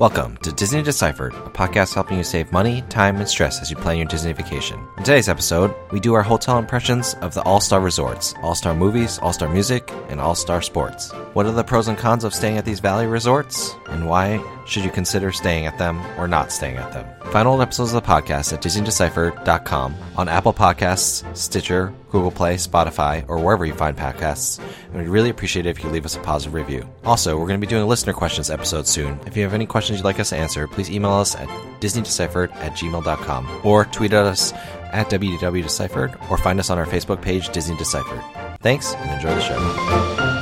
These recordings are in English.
Welcome to Disney Deciphered, a podcast helping you save money, time, and stress as you plan your Disney vacation. In today's episode, we do our hotel impressions of the All Star resorts, All Star movies, All Star music, and All Star sports. What are the pros and cons of staying at these value resorts? And why should you consider staying at them or not staying at them? Find old episodes of the podcast at DisneyDeciphered.com on Apple Podcasts, Stitcher, Google Play, Spotify, or wherever you find podcasts. And we'd really appreciate it if you leave us a positive review. Also, we're going to be doing a listener questions episode soon. If you have any questions you'd like us to answer, please email us at DisneyDeciphered at gmail.com or tweet at us at WDWDeciphered or find us on our Facebook page, Disney Deciphered. Thanks and enjoy the show.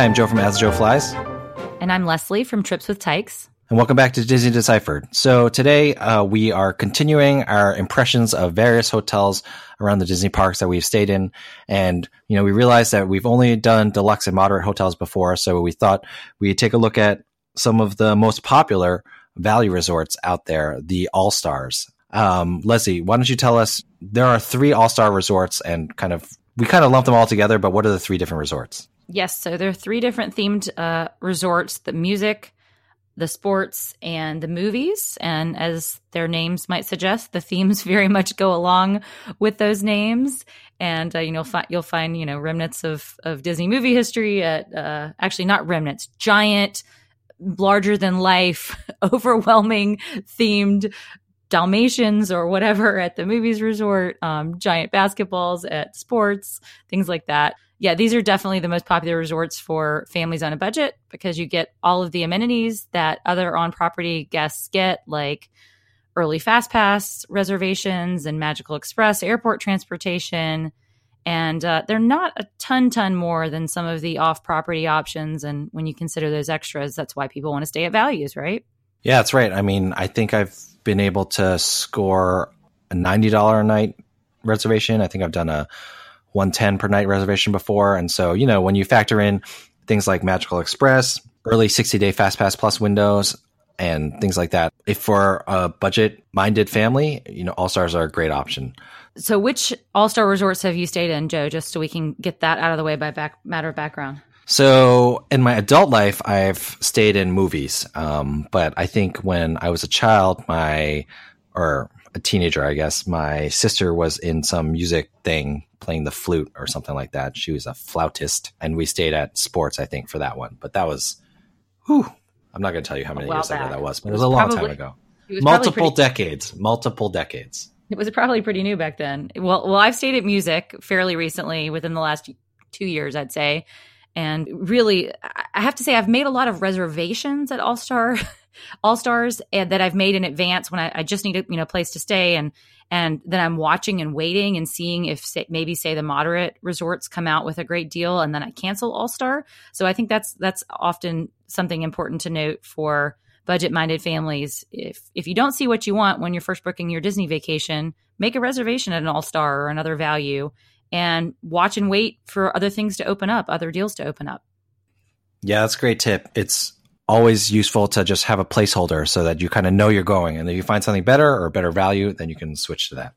Hi, I'm Joe from As Joe Flies. And I'm Leslie from Trips with Tykes. And welcome back to Disney Deciphered. So today uh, we are continuing our impressions of various hotels around the Disney parks that we've stayed in. And, you know, we realized that we've only done deluxe and moderate hotels before. So we thought we'd take a look at some of the most popular value resorts out there, the All Stars. Um, Leslie, why don't you tell us? There are three All Star resorts and kind of, we kind of lump them all together, but what are the three different resorts? Yes, so there are three different themed uh, resorts the music, the sports, and the movies. And as their names might suggest, the themes very much go along with those names. And uh, you know, fi- you'll find you know remnants of of Disney movie history at uh, actually not remnants, giant, larger than life, overwhelming themed Dalmatians or whatever at the movies resort, um, giant basketballs at sports, things like that yeah, these are definitely the most popular resorts for families on a budget because you get all of the amenities that other on property guests get, like early fast pass reservations and magical express airport transportation. And uh, they're not a ton, ton more than some of the off property options. And when you consider those extras, that's why people want to stay at values, right? Yeah, that's right. I mean, I think I've been able to score a $90 a night reservation. I think I've done a 110 per night reservation before. And so, you know, when you factor in things like Magical Express, early 60 day Fast Pass Plus windows, and things like that, if for a budget minded family, you know, All Stars are a great option. So, which All Star resorts have you stayed in, Joe, just so we can get that out of the way by back, matter of background? So, in my adult life, I've stayed in movies. Um, but I think when I was a child, my, or a teenager, I guess, my sister was in some music thing playing the flute or something like that. She was a flautist, and we stayed at sports, I think, for that one. But that was, whew, I'm not going to tell you how many years back. ago that was, but it was, it was a long time ago. Multiple pretty, decades, multiple decades. It was probably pretty new back then. Well, well, I've stayed at music fairly recently, within the last two years, I'd say. And really, I have to say, I've made a lot of reservations at All Star, All Stars, that I've made in advance when I, I just need a you know place to stay, and and then I'm watching and waiting and seeing if say, maybe say the moderate resorts come out with a great deal, and then I cancel All Star. So I think that's that's often something important to note for budget minded families. If if you don't see what you want when you're first booking your Disney vacation, make a reservation at an All Star or another value and watch and wait for other things to open up, other deals to open up. Yeah, that's a great tip. It's always useful to just have a placeholder so that you kind of know you're going. And if you find something better or better value, then you can switch to that.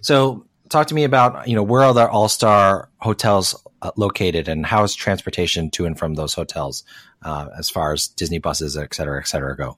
So, talk to me about you know where are the All Star hotels uh, located, and how is transportation to and from those hotels uh, as far as Disney buses, et cetera, et cetera, go.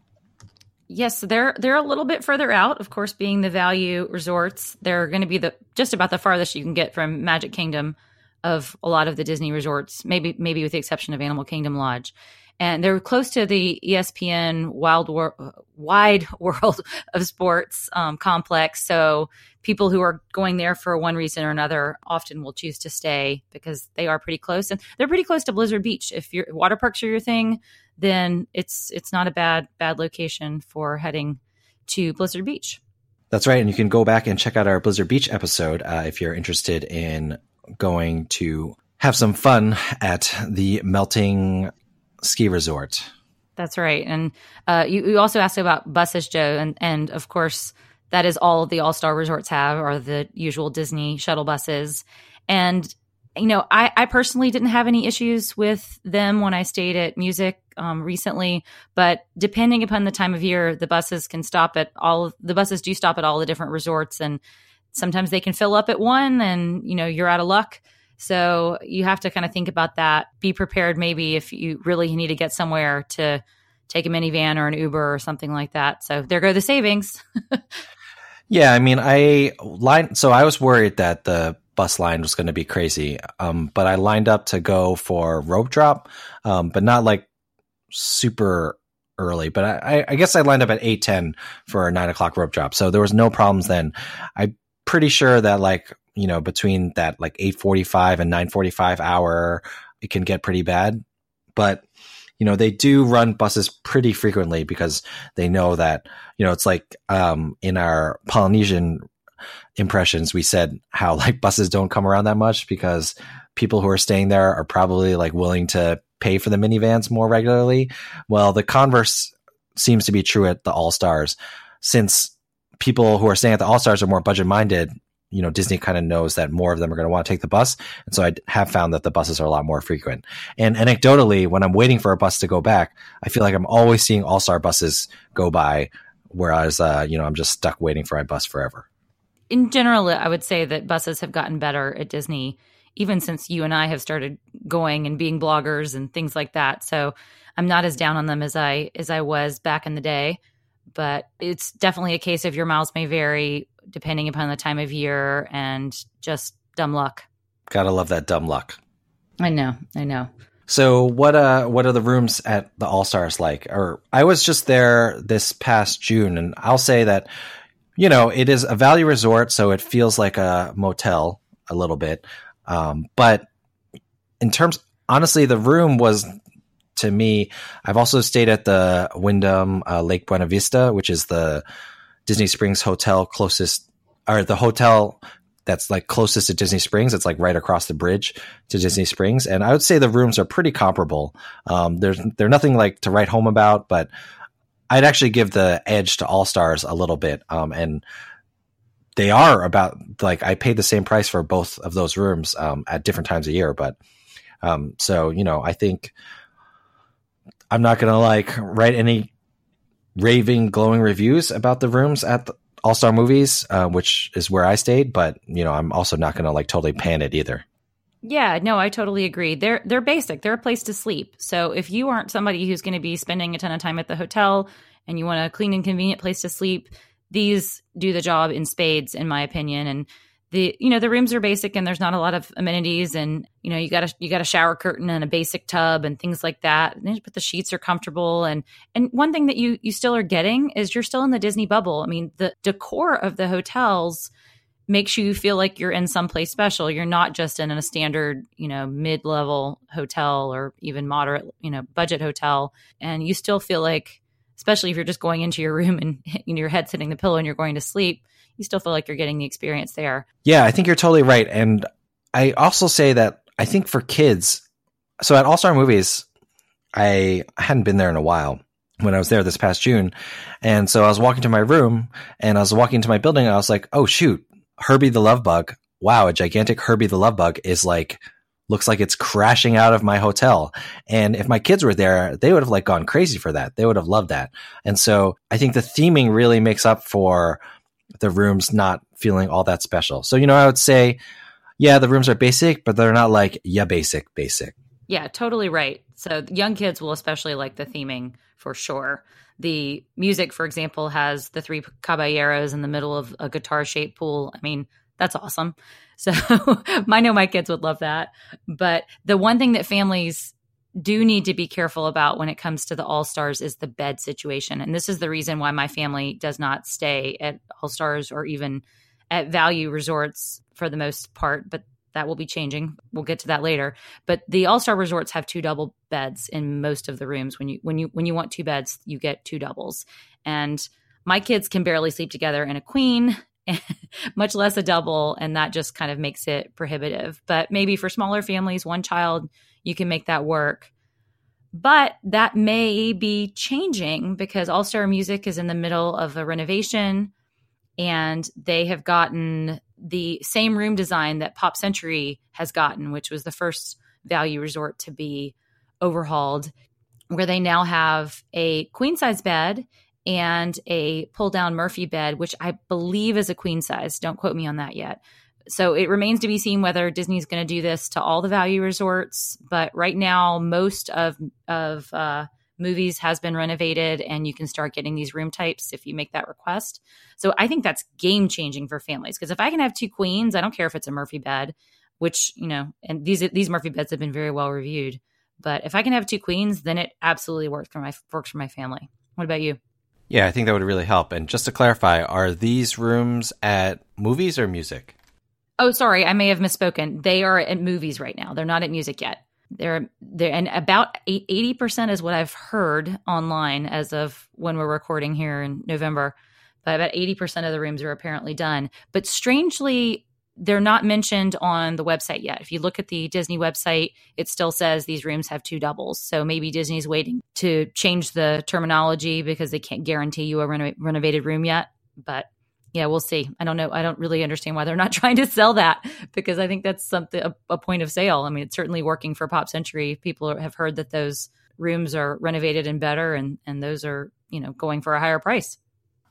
Yes, they're they're a little bit further out. Of course, being the value resorts, they're going to be the just about the farthest you can get from Magic Kingdom of a lot of the Disney resorts. Maybe maybe with the exception of Animal Kingdom Lodge, and they're close to the ESPN Wild Wor- Wide World of Sports um, complex. So people who are going there for one reason or another often will choose to stay because they are pretty close, and they're pretty close to Blizzard Beach. If your water parks are your thing, then it's it's not a bad bad location for heading to Blizzard Beach. That's right, and you can go back and check out our Blizzard Beach episode uh, if you're interested in going to have some fun at the melting ski resort. That's right, and uh, you, you also asked about buses, Joe, and and of course that is all the All Star resorts have are the usual Disney shuttle buses, and you know, I, I personally didn't have any issues with them when I stayed at music um, recently, but depending upon the time of year, the buses can stop at all. The buses do stop at all the different resorts, and sometimes they can fill up at one, and you know you're out of luck. So you have to kind of think about that. Be prepared, maybe if you really need to get somewhere to take a minivan or an Uber or something like that. So there go the savings. yeah, I mean, I line. So I was worried that the bus line was going to be crazy, um, but I lined up to go for rope drop, um, but not like super early. But I, I guess I lined up at eight ten for a nine o'clock rope drop, so there was no problems then. I'm pretty sure that like you know between that like 8:45 and 9:45 hour it can get pretty bad. But you know they do run buses pretty frequently because they know that you know it's like um, in our Polynesian impressions we said how like buses don't come around that much because people who are staying there are probably like willing to pay for the minivans more regularly. Well the converse seems to be true at the all stars. Since people who are staying at the all stars are more budget minded you know, Disney kind of knows that more of them are going to want to take the bus. And so I have found that the buses are a lot more frequent. And anecdotally, when I'm waiting for a bus to go back, I feel like I'm always seeing all star buses go by, whereas, uh, you know, I'm just stuck waiting for my bus forever. In general, I would say that buses have gotten better at Disney, even since you and I have started going and being bloggers and things like that. So I'm not as down on them as I as I was back in the day but it's definitely a case of your miles may vary depending upon the time of year and just dumb luck. Gotta love that dumb luck. I know, I know. So what uh what are the rooms at the All Stars like? Or I was just there this past June and I'll say that you know, it is a value resort so it feels like a motel a little bit. Um, but in terms honestly the room was to me I've also stayed at the Wyndham uh, Lake Buena Vista, which is the Disney Springs hotel closest, or the hotel that's like closest to Disney Springs. It's like right across the bridge to Disney Springs, and I would say the rooms are pretty comparable. Um, there's they're nothing like to write home about, but I'd actually give the edge to All Stars a little bit, um, and they are about like I paid the same price for both of those rooms um, at different times a year, but um, so you know I think I'm not gonna like write any raving, glowing reviews about the rooms at All Star Movies, uh, which is where I stayed. But you know, I'm also not going to like totally pan it either. Yeah, no, I totally agree. They're they're basic. They're a place to sleep. So if you aren't somebody who's going to be spending a ton of time at the hotel and you want a clean and convenient place to sleep, these do the job in spades, in my opinion. And the you know the rooms are basic and there's not a lot of amenities and you know you got a you got a shower curtain and a basic tub and things like that. But the sheets are comfortable and and one thing that you you still are getting is you're still in the disney bubble. I mean the decor of the hotels makes you feel like you're in someplace special. You're not just in a standard you know mid-level hotel or even moderate you know budget hotel. And you still feel like especially if you're just going into your room and your head hitting the pillow and you're going to sleep you still feel like you're getting the experience there. Yeah, I think you're totally right. And I also say that I think for kids, so at All Star Movies, I hadn't been there in a while when I was there this past June. And so I was walking to my room and I was walking to my building and I was like, oh, shoot, Herbie the Love Bug. Wow, a gigantic Herbie the Love Bug is like, looks like it's crashing out of my hotel. And if my kids were there, they would have like gone crazy for that. They would have loved that. And so I think the theming really makes up for the rooms not feeling all that special. So, you know, I would say, yeah, the rooms are basic, but they're not like, yeah, basic, basic. Yeah, totally right. So, young kids will especially like the theming for sure. The music, for example, has the three caballeros in the middle of a guitar shaped pool. I mean, that's awesome. So, I know my kids would love that. But the one thing that families do need to be careful about when it comes to the All Stars is the bed situation. And this is the reason why my family does not stay at All Stars or even at value resorts for the most part, but that will be changing. We'll get to that later. But the All Star resorts have two double beds in most of the rooms. When you when you when you want two beds, you get two doubles. And my kids can barely sleep together in a queen, much less a double, and that just kind of makes it prohibitive. But maybe for smaller families, one child you can make that work. But that may be changing because All Star Music is in the middle of a renovation and they have gotten the same room design that Pop Century has gotten, which was the first value resort to be overhauled, where they now have a queen size bed and a pull down Murphy bed, which I believe is a queen size. Don't quote me on that yet. So it remains to be seen whether Disney's going to do this to all the value resorts. But right now, most of of uh, movies has been renovated, and you can start getting these room types if you make that request. So I think that's game changing for families because if I can have two queens, I don't care if it's a Murphy bed, which you know, and these these Murphy beds have been very well reviewed. But if I can have two queens, then it absolutely works for my works for my family. What about you? Yeah, I think that would really help. And just to clarify, are these rooms at movies or music? Oh, sorry, I may have misspoken. They are at movies right now. They're not at music yet. They're there, and about eighty percent is what I've heard online as of when we're recording here in November. But about eighty percent of the rooms are apparently done. But strangely, they're not mentioned on the website yet. If you look at the Disney website, it still says these rooms have two doubles. So maybe Disney's waiting to change the terminology because they can't guarantee you a reno- renovated room yet. But yeah, we'll see. I don't know. I don't really understand why they're not trying to sell that because I think that's something a, a point of sale. I mean, it's certainly working for Pop Century. People have heard that those rooms are renovated and better, and and those are you know going for a higher price.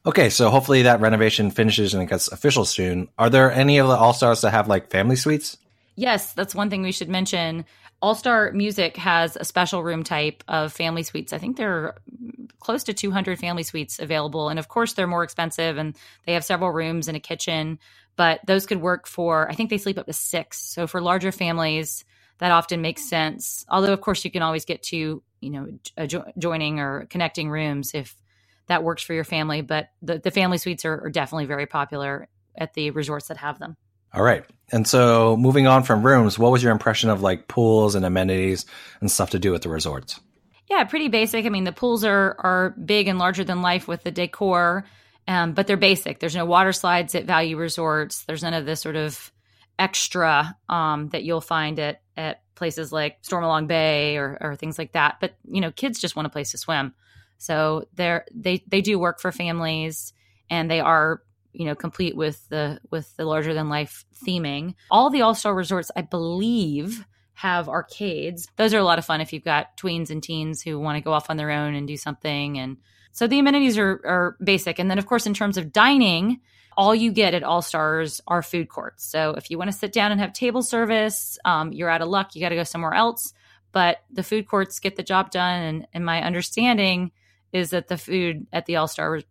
Okay, so hopefully that renovation finishes and it gets official soon. Are there any of the All Stars that have like family suites? Yes, that's one thing we should mention. All Star Music has a special room type of family suites. I think there are close to 200 family suites available. And of course, they're more expensive and they have several rooms and a kitchen, but those could work for, I think they sleep up to six. So for larger families, that often makes sense. Although, of course, you can always get to, you know, uh, joining or connecting rooms if that works for your family. But the, the family suites are, are definitely very popular at the resorts that have them. All right. And so moving on from rooms, what was your impression of like pools and amenities and stuff to do at the resorts? Yeah, pretty basic. I mean, the pools are are big and larger than life with the decor, um, but they're basic. There's no water slides at value resorts. There's none of this sort of extra um, that you'll find at at places like Stormalong Bay or, or things like that. But you know, kids just want a place to swim. So they're they they do work for families and they are you know complete with the with the larger than life theming. All the All Star resorts, I believe, have arcades. Those are a lot of fun if you've got tweens and teens who want to go off on their own and do something. And so the amenities are are basic. And then of course in terms of dining, all you get at All Stars are food courts. So if you want to sit down and have table service, um, you're out of luck. You got to go somewhere else. But the food courts get the job done. And, and my understanding is that the food at the All Star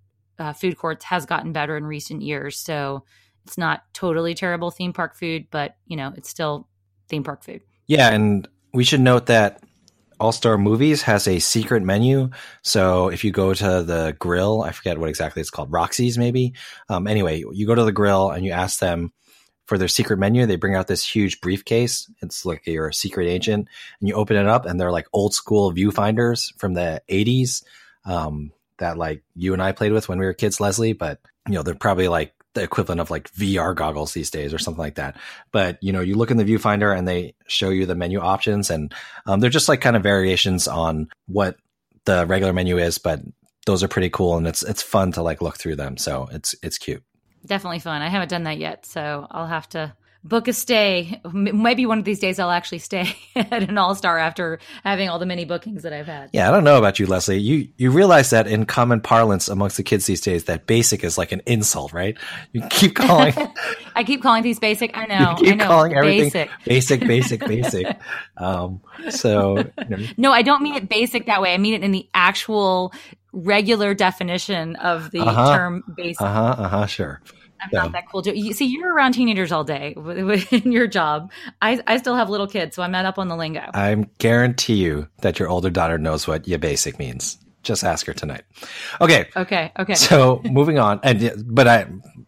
uh, food courts has gotten better in recent years. So it's not totally terrible theme park food, but you know it's still theme park food. Yeah, and we should note that All Star Movies has a secret menu. So if you go to the grill, I forget what exactly it's called, Roxy's maybe. Um, anyway, you go to the grill and you ask them for their secret menu. They bring out this huge briefcase. It's like you're a secret agent, and you open it up, and they're like old school viewfinders from the 80s um, that like you and I played with when we were kids, Leslie. But you know, they're probably like the equivalent of like VR goggles these days or something like that. But you know, you look in the viewfinder and they show you the menu options, and um, they're just like kind of variations on what the regular menu is, but those are pretty cool and it's it's fun to like look through them. So it's it's cute. Definitely fun. I haven't done that yet, so I'll have to book a stay. Maybe one of these days I'll actually stay at an All Star after having all the many bookings that I've had. Yeah, I don't know about you, Leslie. You you realize that in common parlance amongst the kids these days, that basic is like an insult, right? You keep calling. I keep calling these basic. I know. You keep I know. calling everything basic, basic, basic, basic. um, so you know. no, I don't mean it basic that way. I mean it in the actual regular definition of the uh-huh. term basic. Uh huh. Uh huh. Sure. I'm yeah. not that cool. You see, you're around teenagers all day in your job. I, I still have little kids, so I'm not up on the lingo. I guarantee you that your older daughter knows what your basic" means. Just ask her tonight. Okay. Okay. Okay. So moving on, and but I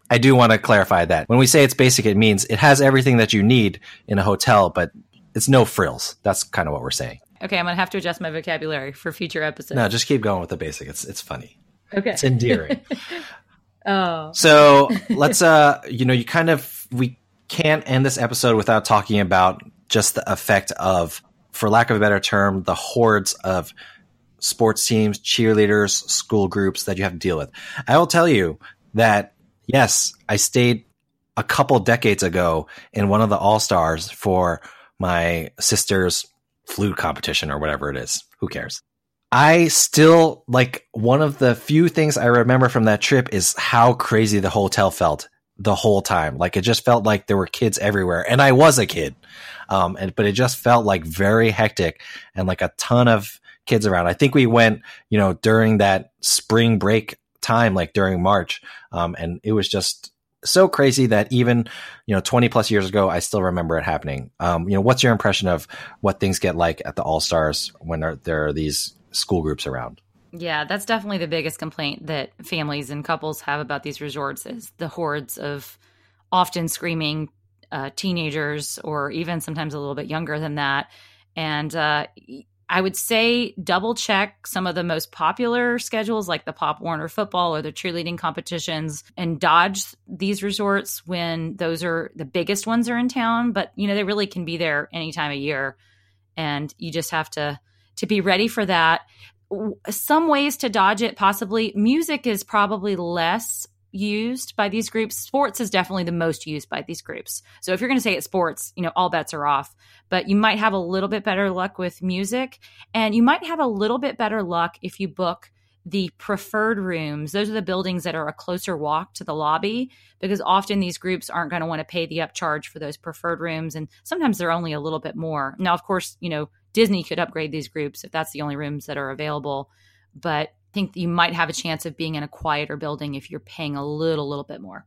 I do want to clarify that when we say it's basic, it means it has everything that you need in a hotel, but it's no frills. That's kind of what we're saying. Okay, I'm gonna have to adjust my vocabulary for future episodes. No, just keep going with the basic. It's it's funny. Okay. It's endearing. Oh. So let's uh you know, you kind of we can't end this episode without talking about just the effect of, for lack of a better term, the hordes of sports teams, cheerleaders, school groups that you have to deal with. I will tell you that yes, I stayed a couple decades ago in one of the all stars for my sister's flute competition or whatever it is. Who cares? I still like one of the few things I remember from that trip is how crazy the hotel felt the whole time. Like it just felt like there were kids everywhere, and I was a kid. Um, and but it just felt like very hectic and like a ton of kids around. I think we went, you know, during that spring break time, like during March, um, and it was just so crazy that even you know 20 plus years ago i still remember it happening um, you know what's your impression of what things get like at the all stars when there, there are these school groups around yeah, that's definitely the biggest complaint that families and couples have about these resorts is the hordes of often screaming uh, teenagers or even sometimes a little bit younger than that. And uh, I would say double check some of the most popular schedules like the Pop Warner football or the cheerleading competitions and dodge these resorts when those are the biggest ones are in town. But, you know, they really can be there any time of year. And you just have to to be ready for that. Some ways to dodge it possibly. Music is probably less used by these groups. Sports is definitely the most used by these groups. So if you're going to say it's sports you know all bets are off. But you might have a little bit better luck with music and you might have a little bit better luck if you book the preferred rooms. Those are the buildings that are a closer walk to the lobby because often these groups aren't going to want to pay the upcharge for those preferred rooms and sometimes they're only a little bit more. Now of course you know Disney could upgrade these groups if that's the only rooms that are available. But I think you might have a chance of being in a quieter building if you're paying a little, little bit more.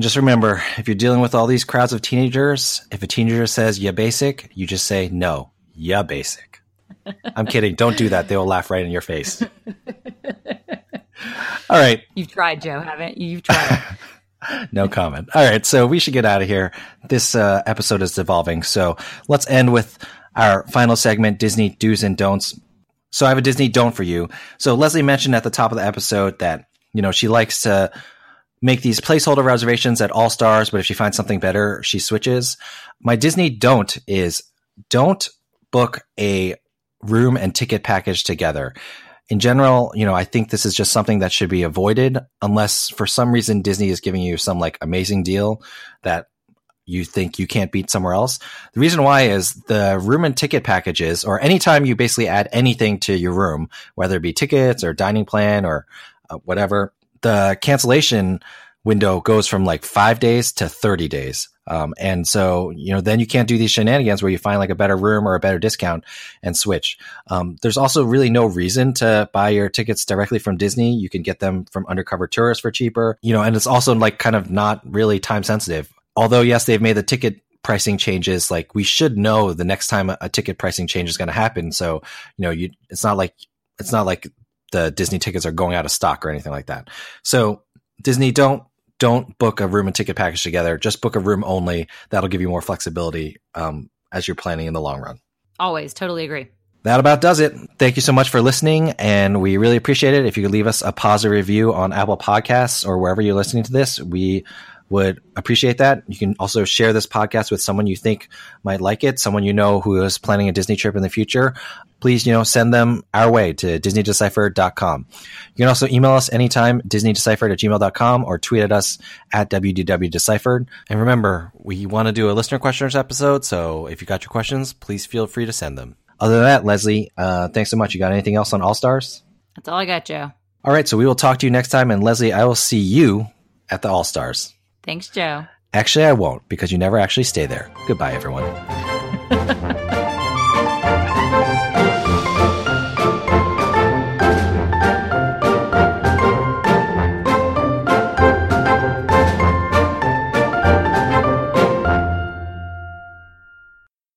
Just remember, if you're dealing with all these crowds of teenagers, if a teenager says yeah basic, you just say no, yeah basic. I'm kidding. Don't do that. They will laugh right in your face. all right. You've tried, Joe, haven't you? You've tried. no comment. All right. So we should get out of here. This uh, episode is devolving. So let's end with our final segment, Disney do's and don'ts. So I have a Disney don't for you. So Leslie mentioned at the top of the episode that, you know, she likes to make these placeholder reservations at All Stars, but if she finds something better, she switches. My Disney don't is don't book a room and ticket package together. In general, you know, I think this is just something that should be avoided unless for some reason Disney is giving you some like amazing deal that you think you can't beat somewhere else. The reason why is the room and ticket packages, or anytime you basically add anything to your room, whether it be tickets or dining plan or uh, whatever, the cancellation window goes from like five days to 30 days. Um, and so, you know, then you can't do these shenanigans where you find like a better room or a better discount and switch. Um, there's also really no reason to buy your tickets directly from Disney. You can get them from undercover tourists for cheaper, you know, and it's also like kind of not really time sensitive although yes, they've made the ticket pricing changes, like we should know the next time a, a ticket pricing change is going to happen. So, you know, you, it's not like, it's not like the Disney tickets are going out of stock or anything like that. So Disney, don't, don't book a room and ticket package together. Just book a room only. That'll give you more flexibility um, as you're planning in the long run. Always, totally agree. That about does it. Thank you so much for listening, and we really appreciate it. If you could leave us a positive review on Apple Podcasts or wherever you're listening to this, we would appreciate that. You can also share this podcast with someone you think might like it, someone you know who is planning a Disney trip in the future. Please, you know, send them our way to disneydeciphered.com. You can also email us anytime, disneydeciphered at gmail.com or tweet at us at wdwdeciphered. And remember, we want to do a listener questioners episode, so if you got your questions, please feel free to send them. Other than that, Leslie, uh, thanks so much. You got anything else on All Stars? That's all I got, Joe. All right, so we will talk to you next time. And Leslie, I will see you at the All Stars. Thanks, Joe. Actually, I won't because you never actually stay there. Goodbye, everyone.